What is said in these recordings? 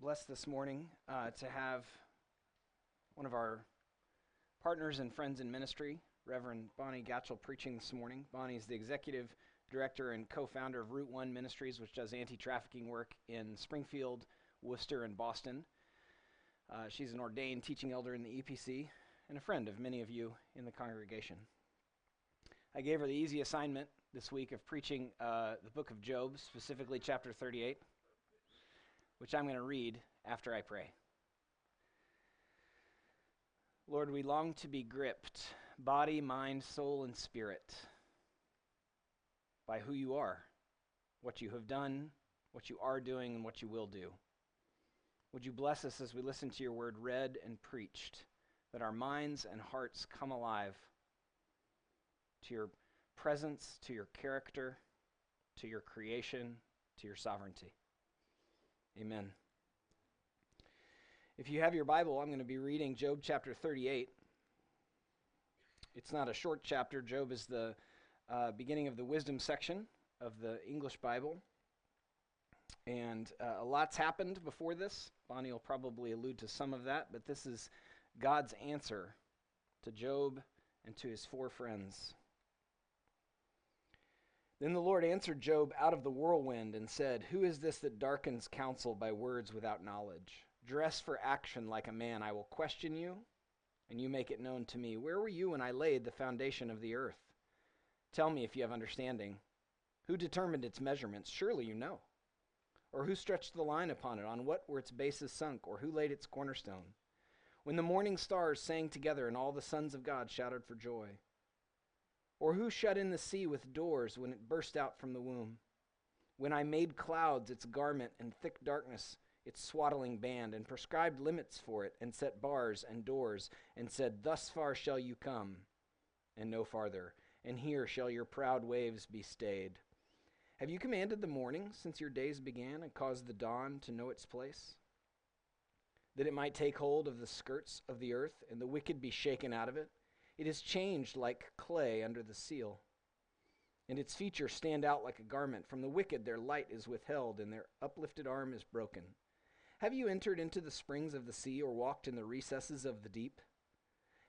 blessed this morning uh, to have one of our partners and friends in ministry, Reverend Bonnie Gatchell, preaching this morning. Bonnie is the executive director and co founder of Route One Ministries, which does anti trafficking work in Springfield, Worcester, and Boston. Uh, she's an ordained teaching elder in the EPC and a friend of many of you in the congregation. I gave her the easy assignment this week of preaching uh, the book of Job, specifically chapter 38 which I'm going to read after I pray. Lord, we long to be gripped, body, mind, soul, and spirit, by who you are, what you have done, what you are doing, and what you will do. Would you bless us as we listen to your word read and preached, that our minds and hearts come alive to your presence, to your character, to your creation, to your sovereignty. Amen. If you have your Bible, I'm going to be reading Job chapter 38. It's not a short chapter. Job is the uh, beginning of the wisdom section of the English Bible. And uh, a lot's happened before this. Bonnie will probably allude to some of that, but this is God's answer to Job and to his four friends. Then the Lord answered Job out of the whirlwind and said, Who is this that darkens counsel by words without knowledge? Dress for action like a man. I will question you, and you make it known to me. Where were you when I laid the foundation of the earth? Tell me if you have understanding. Who determined its measurements? Surely you know. Or who stretched the line upon it? On what were its bases sunk? Or who laid its cornerstone? When the morning stars sang together and all the sons of God shouted for joy. Or who shut in the sea with doors when it burst out from the womb? When I made clouds its garment and thick darkness its swaddling band, and prescribed limits for it, and set bars and doors, and said, Thus far shall you come, and no farther, and here shall your proud waves be stayed. Have you commanded the morning since your days began, and caused the dawn to know its place? That it might take hold of the skirts of the earth, and the wicked be shaken out of it? It is changed like clay under the seal, and its features stand out like a garment. From the wicked their light is withheld, and their uplifted arm is broken. Have you entered into the springs of the sea, or walked in the recesses of the deep?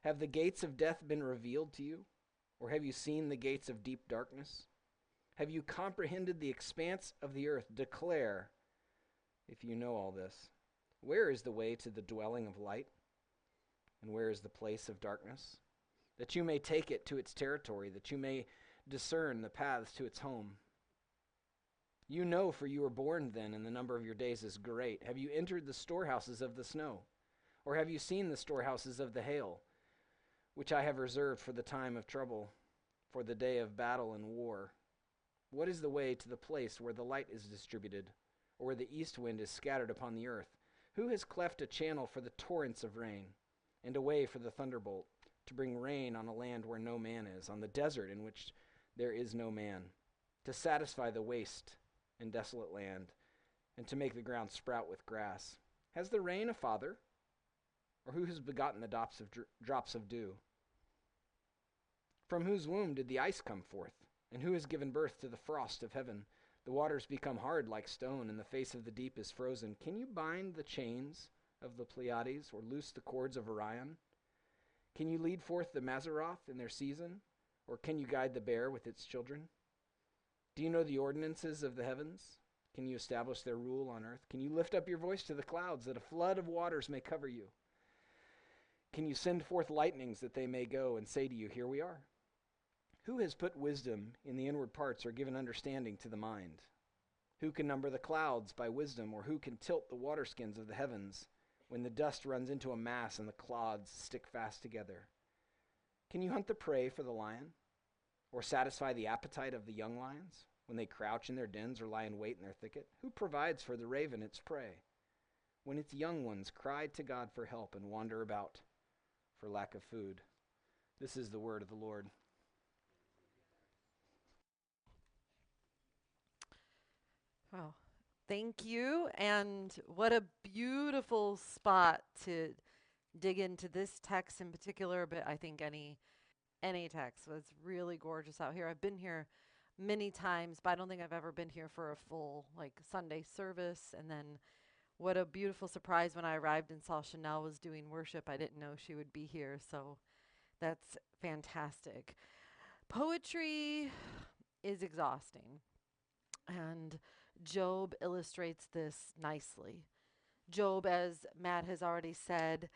Have the gates of death been revealed to you, or have you seen the gates of deep darkness? Have you comprehended the expanse of the earth? Declare, if you know all this. Where is the way to the dwelling of light? And where is the place of darkness? That you may take it to its territory, that you may discern the paths to its home. You know, for you were born then, and the number of your days is great. Have you entered the storehouses of the snow? Or have you seen the storehouses of the hail, which I have reserved for the time of trouble, for the day of battle and war? What is the way to the place where the light is distributed, or where the east wind is scattered upon the earth? Who has cleft a channel for the torrents of rain, and a way for the thunderbolt? To bring rain on a land where no man is, on the desert in which there is no man, to satisfy the waste and desolate land, and to make the ground sprout with grass. Has the rain a father? Or who has begotten the drops of, dr- drops of dew? From whose womb did the ice come forth? And who has given birth to the frost of heaven? The waters become hard like stone, and the face of the deep is frozen. Can you bind the chains of the Pleiades, or loose the cords of Orion? Can you lead forth the Mazzaroth in their season? Or can you guide the bear with its children? Do you know the ordinances of the heavens? Can you establish their rule on earth? Can you lift up your voice to the clouds that a flood of waters may cover you? Can you send forth lightnings that they may go and say to you, Here we are? Who has put wisdom in the inward parts or given understanding to the mind? Who can number the clouds by wisdom, or who can tilt the waterskins of the heavens? When the dust runs into a mass and the clods stick fast together? Can you hunt the prey for the lion? Or satisfy the appetite of the young lions when they crouch in their dens or lie in wait in their thicket? Who provides for the raven its prey? When its young ones cry to God for help and wander about for lack of food. This is the word of the Lord. Wow. Thank you. And what a beautiful spot to dig into this text in particular, but I think any any text was really gorgeous out here. I've been here many times, but I don't think I've ever been here for a full like Sunday service and then what a beautiful surprise when I arrived and saw Chanel was doing worship. I didn't know she would be here, so that's fantastic. Poetry is exhausting, and Job illustrates this nicely. Job, as Matt has already said,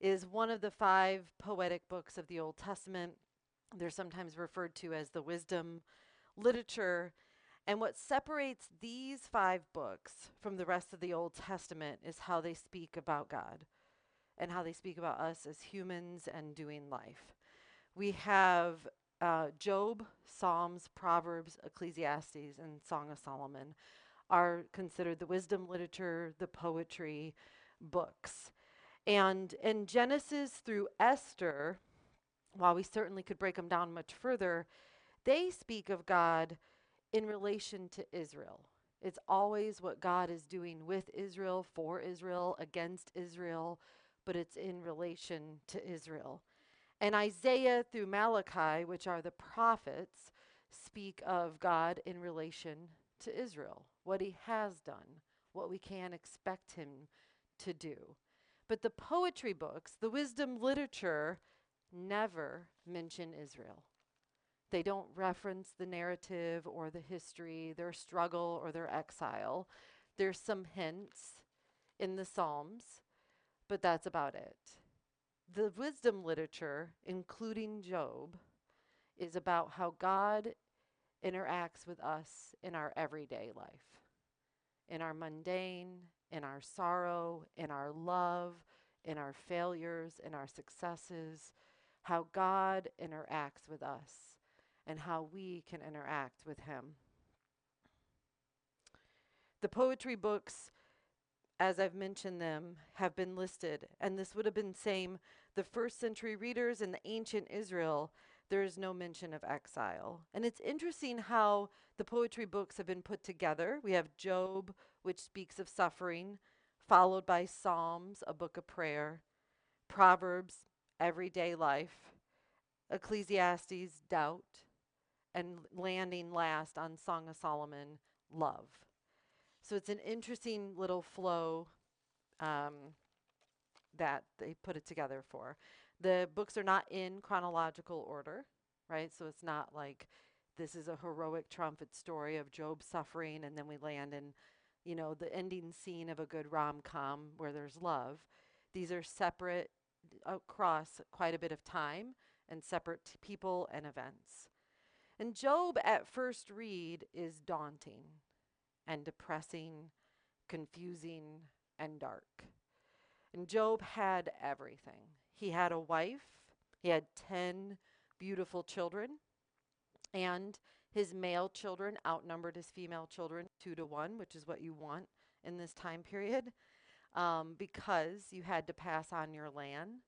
is one of the five poetic books of the Old Testament. They're sometimes referred to as the wisdom literature. And what separates these five books from the rest of the Old Testament is how they speak about God and how they speak about us as humans and doing life. We have uh, Job, Psalms, Proverbs, Ecclesiastes, and Song of Solomon are considered the wisdom literature, the poetry books. And in Genesis through Esther, while we certainly could break them down much further, they speak of God in relation to Israel. It's always what God is doing with Israel, for Israel, against Israel, but it's in relation to Israel. And Isaiah through Malachi, which are the prophets, speak of God in relation to Israel, what he has done, what we can expect him to do. But the poetry books, the wisdom literature, never mention Israel. They don't reference the narrative or the history, their struggle or their exile. There's some hints in the Psalms, but that's about it. The wisdom literature, including Job, is about how God interacts with us in our everyday life, in our mundane, in our sorrow, in our love, in our failures, in our successes, how God interacts with us and how we can interact with Him. The poetry books, as I've mentioned them, have been listed, and this would have been same the first century readers in the ancient Israel. There is no mention of exile. And it's interesting how the poetry books have been put together. We have Job, which speaks of suffering, followed by Psalms, a book of prayer, Proverbs, everyday life, Ecclesiastes, doubt, and landing last on Song of Solomon, love. So it's an interesting little flow um, that they put it together for. The books are not in chronological order, right? So it's not like this is a heroic trumpet story of Job suffering and then we land in, you know, the ending scene of a good rom-com where there's love. These are separate uh, across quite a bit of time and separate people and events. And Job at first read is daunting and depressing, confusing, and dark. And Job had everything. He had a wife, he had 10 beautiful children, and his male children outnumbered his female children two to one, which is what you want in this time period, um, because you had to pass on your land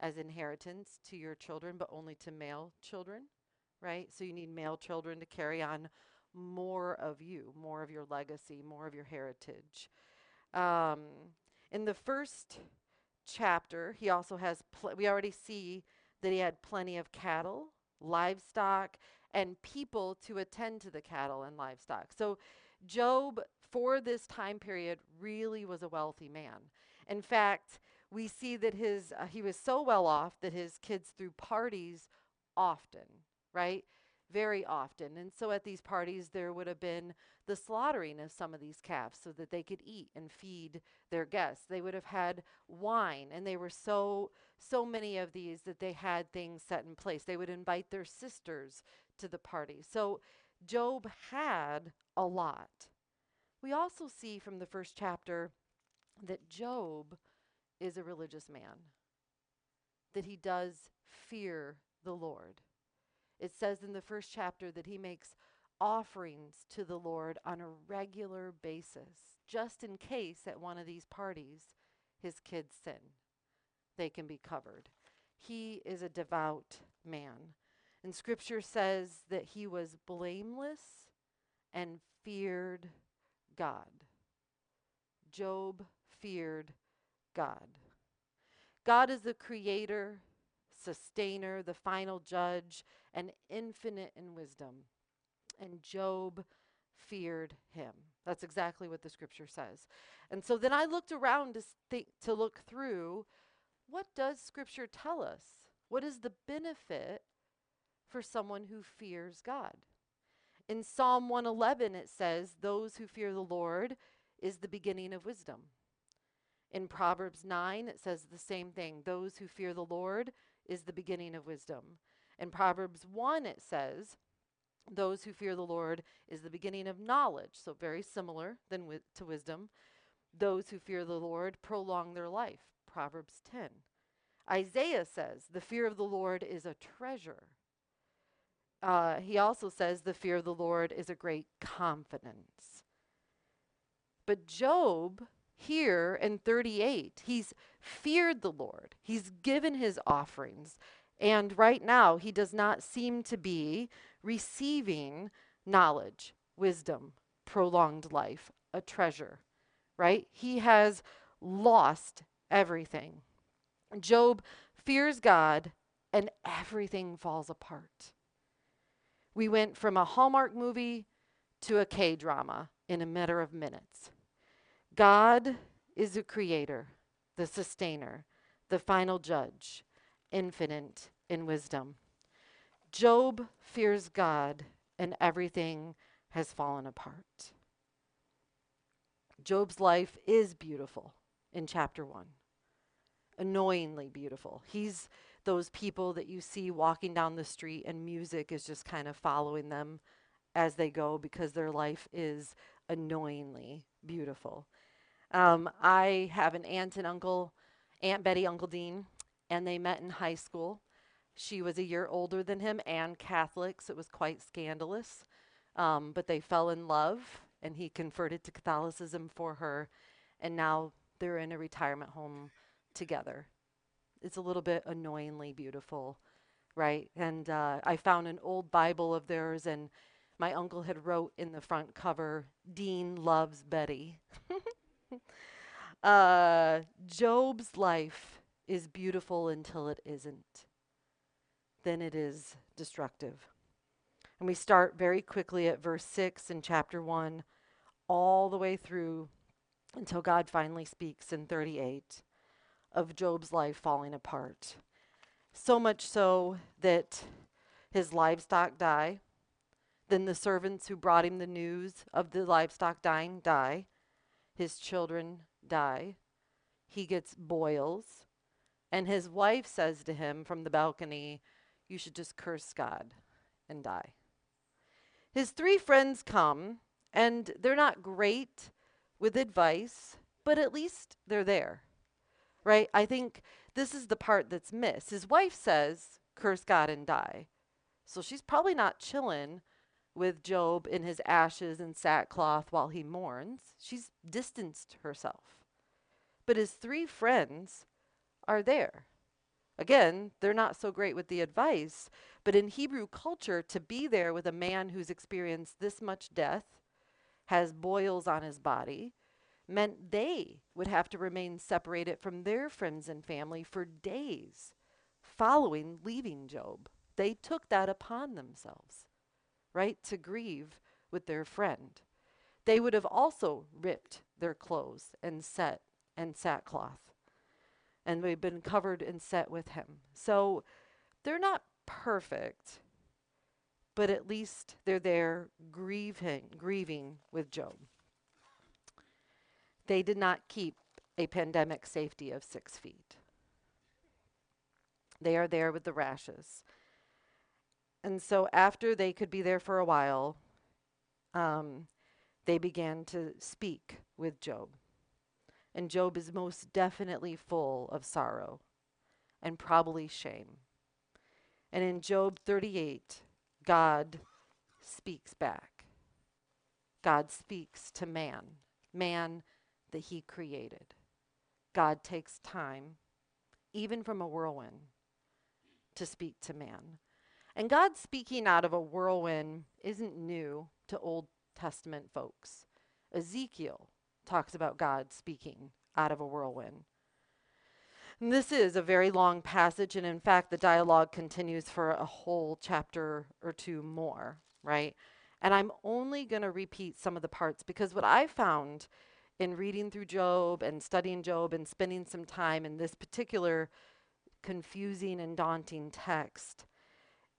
as inheritance to your children, but only to male children right? So you need male children to carry on more of you, more of your legacy, more of your heritage. Um, in the first chapter, he also has, we already see that he had plenty of cattle, livestock, and people to attend to the cattle and livestock. So Job, for this time period, really was a wealthy man. In fact, we see that his uh, he was so well off that his kids threw parties often right? Very often. And so at these parties, there would have been the slaughtering of some of these calves so that they could eat and feed their guests. They would have had wine, and they were so, so many of these that they had things set in place. They would invite their sisters to the party. So Job had a lot. We also see from the first chapter that Job is a religious man, that he does fear the Lord. It says in the first chapter that he makes offerings to the Lord on a regular basis, just in case at one of these parties his kids sin. They can be covered. He is a devout man. And scripture says that he was blameless and feared God. Job feared God. God is the creator, sustainer, the final judge, and infinite in wisdom. And Job feared him. That's exactly what the scripture says. And so then I looked around to think to look through what does scripture tell us? What is the benefit for someone who fears God? In Psalm 111 it says those who fear the Lord is the beginning of wisdom. In Proverbs 9 it says the same thing. Those who fear the Lord is the beginning of wisdom. In Proverbs 1 it says those who fear the Lord is the beginning of knowledge, so very similar than wi- to wisdom. Those who fear the Lord prolong their life, Proverbs 10. Isaiah says, the fear of the Lord is a treasure. Uh, he also says, the fear of the Lord is a great confidence. But Job, here in 38, he's feared the Lord, he's given his offerings. And right now, he does not seem to be receiving knowledge, wisdom, prolonged life, a treasure, right? He has lost everything. Job fears God and everything falls apart. We went from a Hallmark movie to a K drama in a matter of minutes. God is the creator, the sustainer, the final judge, infinite in wisdom. Job fears God, and everything has fallen apart. Job's life is beautiful in chapter 1. Annoyingly beautiful. He's those people that you see walking down the street, and music is just kind of following them as they go because their life is annoyingly beautiful. Um, I have an aunt and uncle, Aunt Betty, Uncle Dean, and they met in high school. She was a year older than him and Catholic, so it was quite scandalous. Um, but they fell in love, and he converted to Catholicism for her, and now they're in a retirement home together. It's a little bit annoyingly beautiful, right? And uh, I found an old Bible of theirs, and my uncle had wrote in the front cover, "Dean loves Betty." uh, Job's life is beautiful until it isn't then it is destructive. And we start very quickly at verse 6 in chapter 1, all the way through until God finally speaks in 38 of Job's life falling apart. So much so that his livestock die. Then the servants who brought him the news of the livestock dying die. His children die. He gets boils. And his wife says to him from the balcony, you should just curse God and die. His three friends come, and they're not great with advice, but at least they're there, right? I think this is the part that's missed. His wife says, curse God and die. So she's probably not chilling with Job in his ashes and sackcloth while he mourns. She's distanced herself. But his three friends are there. Again, they're not so great with the advice, but in Hebrew culture, to be there with a man who's experienced this much death, has boils on his body, meant they would have to remain separated from their friends and family for days following leaving Job. They took that upon themselves, right, to grieve with their friend. They would have also ripped their clothes and set and sackcloth and they've been covered and set with him. So they're not perfect, but at least they're there grieving, grieving with Job. They did not keep a pandemic safety of six feet. They are there with the rashes. And so, after they could be there for a while, um, they began to speak with Job. And Job is most definitely full of sorrow and probably shame. And in Job 38, God speaks back. God speaks to man, man that he created. God takes time, even from a whirlwind, to speak to man. And God speaking out of a whirlwind isn't new to Old Testament folks. Ezekiel talks about God speaking out of a whirlwind. And this is a very long passage, and in fact, the dialogue continues for a whole chapter or two more, right? And I'm only going to repeat some of the parts because what I found in reading through Job and studying Job and spending some time in this particular confusing and daunting text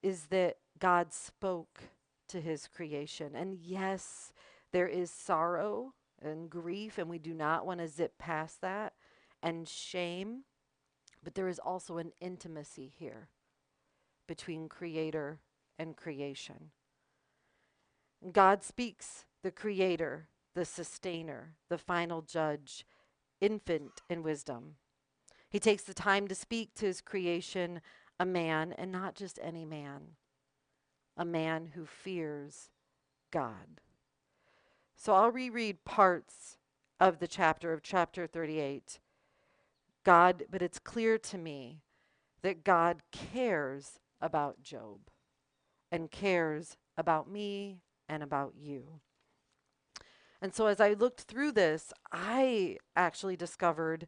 is that God spoke to his creation. And yes, there is sorrow and grief, and we do not want to zip past that, and shame, but there is also an intimacy here between creator and creation. God speaks, the creator, the sustainer, the final judge, infant in wisdom. He takes the time to speak to his creation, a man, and not just any man, a man who fears God. So I'll reread parts of the chapter of chapter 38. God, but it's clear to me that God cares about Job and cares about me and about you. And so as I looked through this, I actually discovered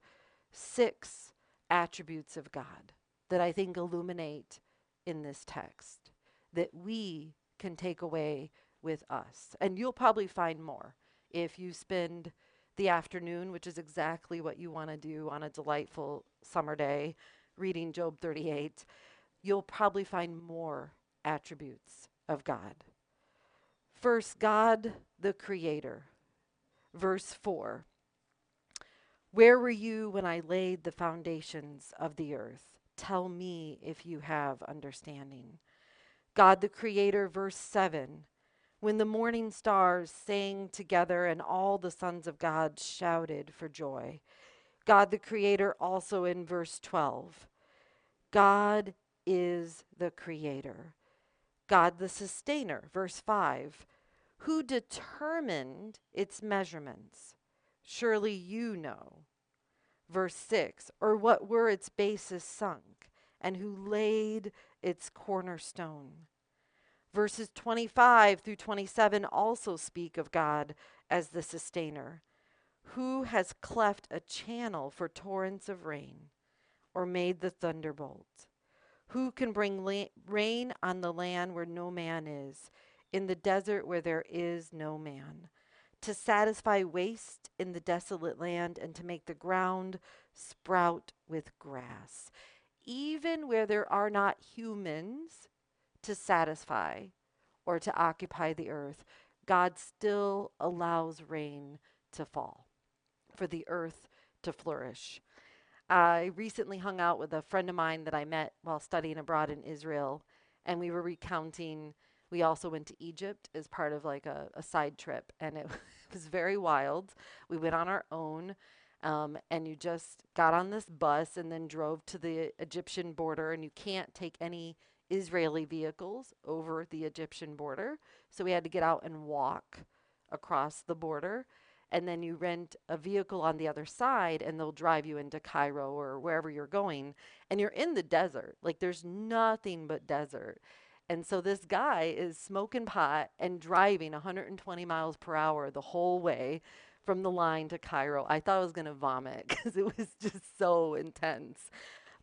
six attributes of God that I think illuminate in this text that we can take away with us. And you'll probably find more if you spend the afternoon, which is exactly what you want to do on a delightful summer day, reading Job 38. You'll probably find more attributes of God. First, God the Creator. Verse 4 Where were you when I laid the foundations of the earth? Tell me if you have understanding. God the Creator, verse 7 When the morning stars sang together and all the sons of God shouted for joy. God the Creator, also in verse 12 God is the Creator. God the Sustainer, verse 5 who determined its measurements? Surely you know. Verse 6 Or what were its bases sunk, and who laid its cornerstone? Verses 25 through 27 also speak of God as the sustainer. Who has cleft a channel for torrents of rain, or made the thunderbolt? Who can bring la- rain on the land where no man is? in the desert where there is no man, to satisfy waste in the desolate land, and to make the ground sprout with grass, even where there are not humans to satisfy or to occupy the earth. God still allows rain to fall for the earth to flourish. I recently hung out with a friend of mine that I met while studying abroad in Israel, and we were recounting we also went to Egypt as part of like a, a side trip, and it was very wild. We went on our own. Um, and you just got on this bus and then drove to the Egyptian border, and you can't take any Israeli vehicles over the Egyptian border. So we had to get out and walk across the border. And then you rent a vehicle on the other side, and they'll drive you into Cairo or wherever you're going. And you're in the desert. Like there's nothing but desert. And so this guy is smoking pot and driving 120 miles per hour the whole way from the line to Cairo. I thought I was going to vomit because it was just so intense.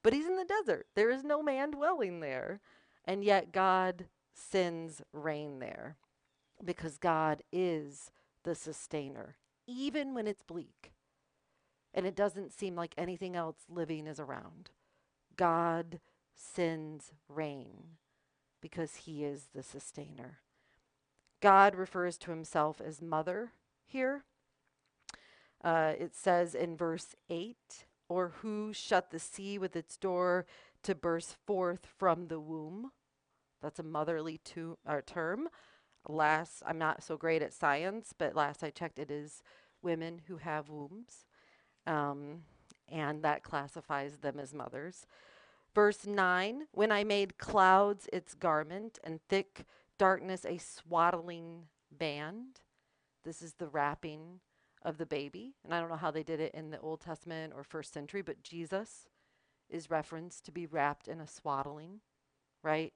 But he's in the desert. There is no man dwelling there. And yet God sends rain there because God is the sustainer, even when it's bleak and it doesn't seem like anything else living is around. God sends rain because he is the sustainer. God refers to himself as mother here. Uh, it says in verse 8, or who shut the sea with its door to burst forth from the womb. That's a motherly to, uh, term. Last, I'm not so great at science, but last I checked, it is women who have wombs. Um, and that classifies them as mothers. Verse 9 When I made clouds its garment and thick darkness a swaddling band. This is the wrapping of the baby. And I don't know how they did it in the Old Testament or first century, but Jesus is referenced to be wrapped in a swaddling, right?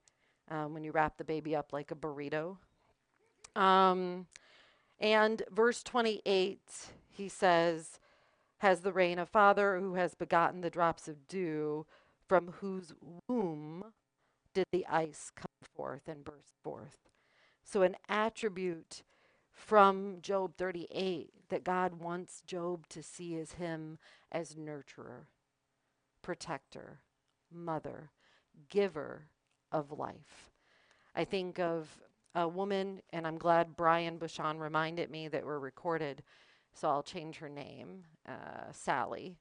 Um, when you wrap the baby up like a burrito. Um, and verse 28, he says, Has the rain a father who has begotten the drops of dew? From whose womb did the ice come forth and burst forth. So, an attribute from Job 38 that God wants Job to see is him as nurturer, protector, mother, giver of life. I think of a woman, and I'm glad Brian Bushon reminded me that we're recorded, so I'll change her name, uh, Sally.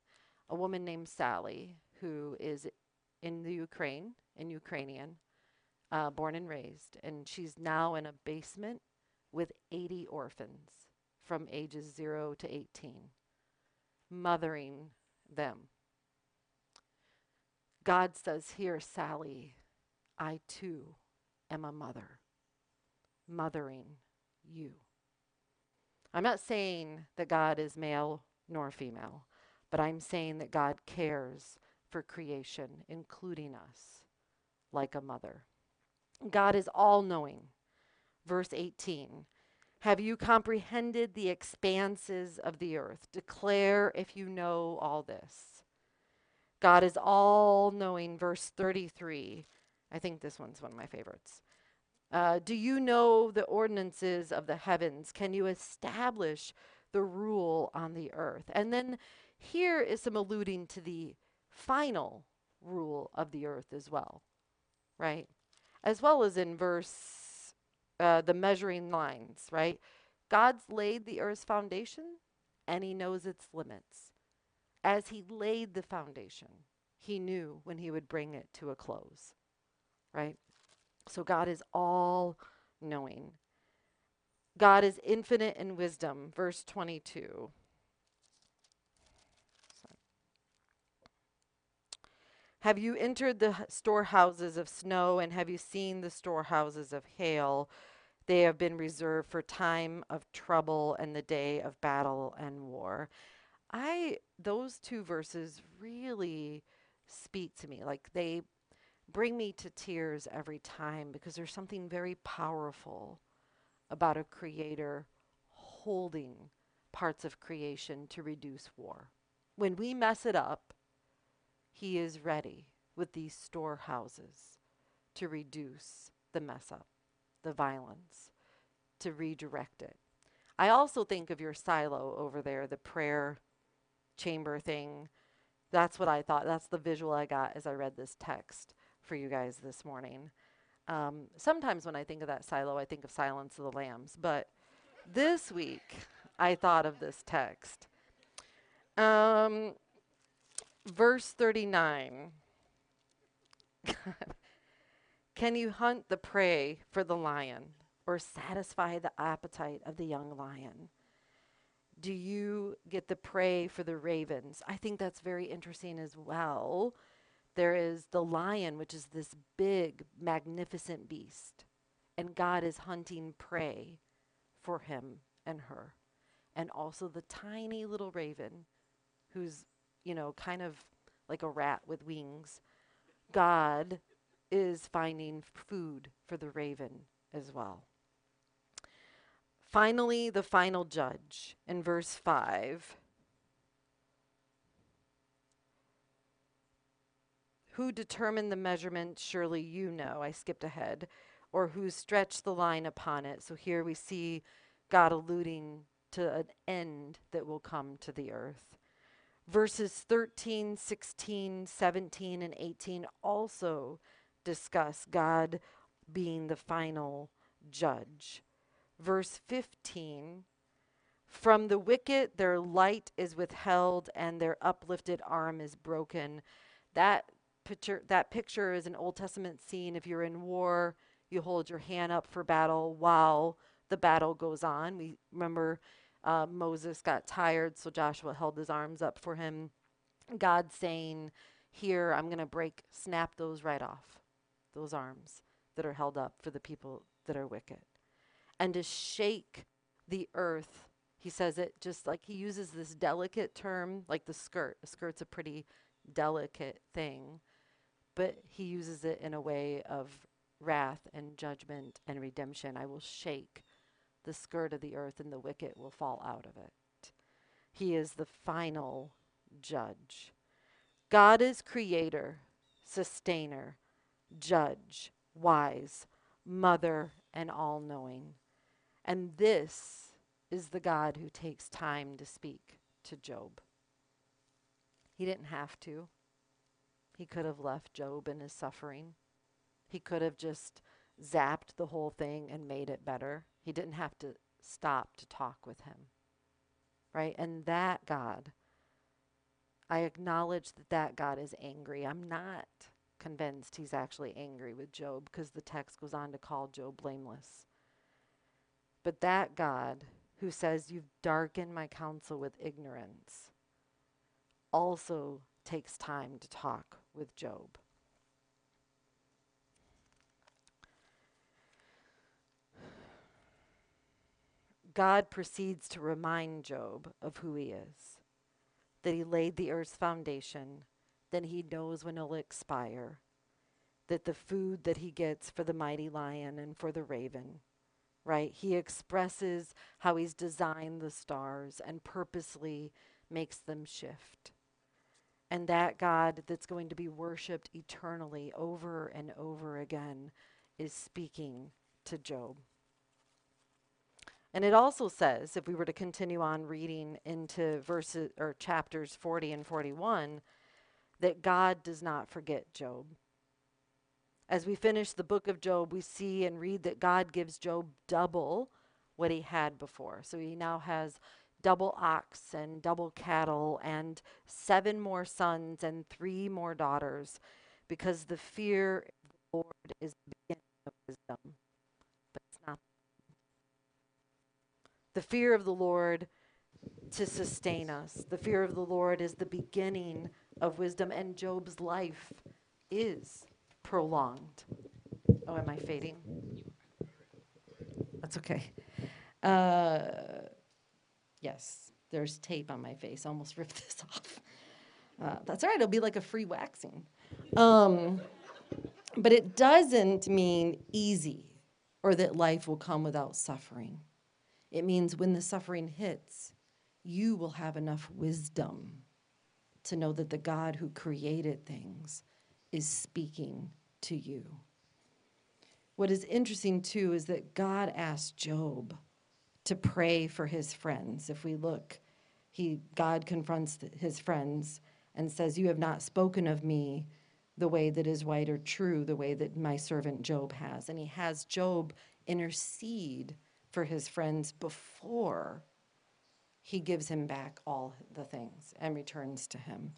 A woman named Sally who is in the Ukraine, in Ukrainian, uh, born and raised, and she's now in a basement with 80 orphans from ages 0 to 18, mothering them. God says here, Sally, I too am a mother, mothering you. I'm not saying that God is male nor female, but I'm saying that God cares for creation, including us, like a mother. God is all knowing. Verse 18 Have you comprehended the expanses of the earth? Declare if you know all this. God is all knowing. Verse 33. I think this one's one of my favorites. Uh, do you know the ordinances of the heavens? Can you establish the rule on the earth? And then here is some alluding to the final rule of the earth as well, right? As well as in verse, uh, the measuring lines, right? God's laid the earth's foundation and he knows its limits. As he laid the foundation, he knew when he would bring it to a close, right? So God is all knowing. God is infinite in wisdom. Verse 22. Have you entered the storehouses of snow and have you seen the storehouses of hail? They have been reserved for time of trouble and the day of battle and war. I those two verses really speak to me. Like they bring me to tears every time because there's something very powerful about a creator holding parts of creation to reduce war. When we mess it up, he is ready with these storehouses to reduce the mess up, the violence, to redirect it. I also think of your silo over there, the prayer chamber thing. That's what I thought. That's the visual I got as I read this text for you guys this morning. Um, sometimes when I think of that silo, I think of Silence of the Lambs, but this week I thought of this text. Um, verse 39 Can you hunt the prey for the lion or satisfy the appetite of the young lion? Do you get the prey for the ravens? I think that's very interesting as well there is the lion, which is this big, magnificent beast. And God is hunting prey for him and her. And also the tiny little raven, who's, you know, kind of like a rat with wings. God is finding food for the raven as well. Finally, the final judge in verse 5 Who determined the measurement? Surely you know. I skipped ahead. Or who stretched the line upon it? So here we see God alluding to an end that will come to the earth. Verses 13, 16, 17, and 18 also discuss God being the final judge. Verse 15 From the wicked their light is withheld, and their uplifted arm is broken. That picture that picture is an Old Testament scene. If you're in war, you hold your hand up for battle while the battle goes on. We remember uh, Moses got tired, so Joshua held his arms up for him. God saying, Here, I'm going to break, snap those right off, those arms that are held up for the people that are wicked. And to shake the earth, he says it just like he uses this delicate term, like the skirt. A skirt's a pretty delicate thing but he uses it in a way of wrath and judgment and redemption. I will shake the skirt of the earth, and the wicked will fall out of it. He is the final judge. God is creator, sustainer, judge, wise, mother, and all knowing. And this is the God who takes time to speak to Job. He didn't have to. He could have left Job in his suffering. He could have just zapped the whole thing and made it better. He didn't have to stop to talk with him. Right? And that God, I acknowledge that that God is angry. I'm not convinced he's actually angry with Job because the text goes on to call Job blameless. But that God who says, You've darkened my counsel with ignorance, also takes time to talk with Job. God proceeds to remind Job of who he is, that he laid the earth's foundation, that he knows when it'll expire, that the food that he gets for the mighty lion and for the raven, right? He expresses how he's designed the stars and purposely makes them shift. And that God that's going to be worshiped eternally over and over again is speaking to Job. And it also says, if we were to continue on reading into verses or chapters 40 and 41, that God does not forget Job. As we finish the book of Job, we see and read that God gives Job double what he had before. So he now has double ox and double cattle and seven more sons and three more daughters because the fear of the Lord is the beginning of wisdom. The fear of the Lord to sustain us. The fear of the Lord is the beginning of wisdom, and Job's life is prolonged. Oh, am I fading? That's okay. Uh, yes, there's tape on my face. I almost ripped this off. Uh, that's all right, it'll be like a free waxing. Um, but it doesn't mean easy or that life will come without suffering. It means when the suffering hits, you will have enough wisdom to know that the God who created things is speaking to you. What is interesting too is that God asked Job to pray for his friends. If we look, he God confronts his friends and says, "You have not spoken of me the way that is right or true, the way that my servant Job has." And he has Job intercede for his friends before he gives him back all the things and returns to him.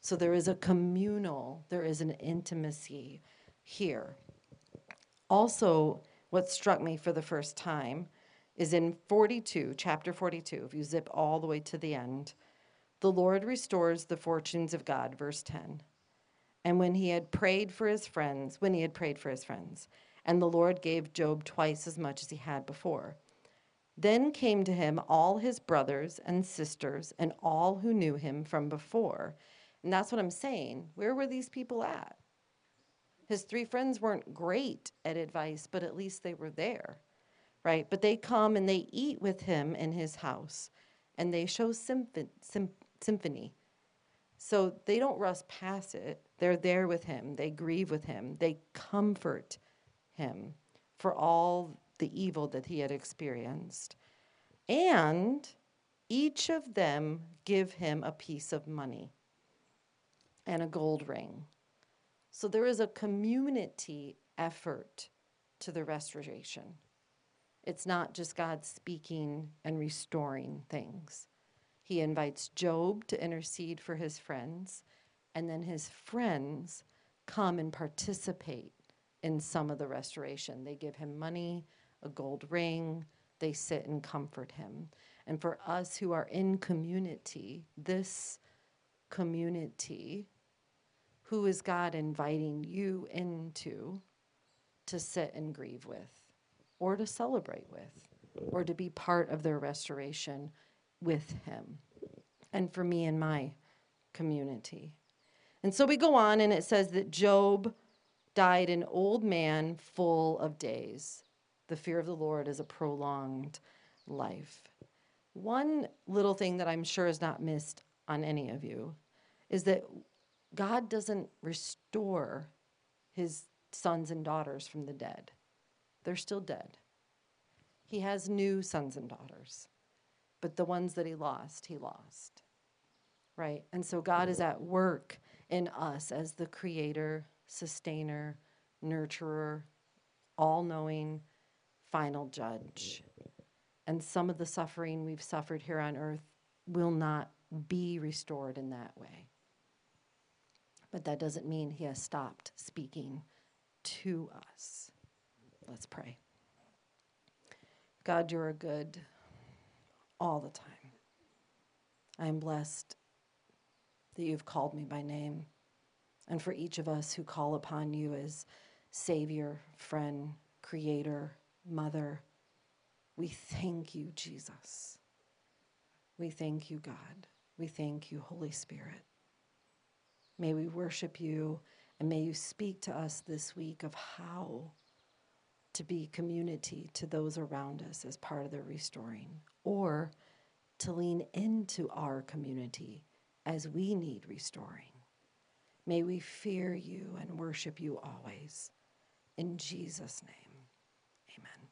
So there is a communal, there is an intimacy here. Also, what struck me for the first time is in 42, chapter 42, if you zip all the way to the end, the Lord restores the fortunes of God, verse 10. And when he had prayed for his friends, when he had prayed for his friends, and the Lord gave Job twice as much as he had before. Then came to him all his brothers and sisters and all who knew him from before. And that's what I'm saying. Where were these people at? His three friends weren't great at advice, but at least they were there, right? But they come and they eat with him in his house and they show symphony. So they don't rush past it. They're there with him. They grieve with him. They comfort him for all the evil that he had experienced. And each of them give him a piece of money and a gold ring. So there is a community effort to the restoration. It's not just God speaking and restoring things. He invites Job to intercede for his friends, and then his friends come and participate in some of the restoration. They give him money, a gold ring, they sit and comfort him. And for us who are in community, this community, who is God inviting you into to sit and grieve with, or to celebrate with, or to be part of their restoration with Him? And for me and my community. And so we go on, and it says that Job died an old man full of days. The fear of the Lord is a prolonged life. One little thing that I'm sure is not missed on any of you is that God doesn't restore his sons and daughters from the dead. they're still dead. He has new sons and daughters, but the ones that he lost, he lost. Right? And so God is at work in us as the creator, sustainer, nurturer, all knowing, final judge. And some of the suffering we've suffered here on earth will not be restored in that way. But that doesn't mean he has stopped speaking to us. Let's pray. God, you're good all the time. I am blessed that you've called me by name. And for each of us who call upon you as Savior, friend, Creator, Mother, we thank you, Jesus. We thank you, God. We thank you, Holy Spirit. May we worship you and may you speak to us this week of how to be community to those around us as part of the restoring, or to lean into our community as we need restoring. May we fear you and worship you always. In Jesus' name, amen.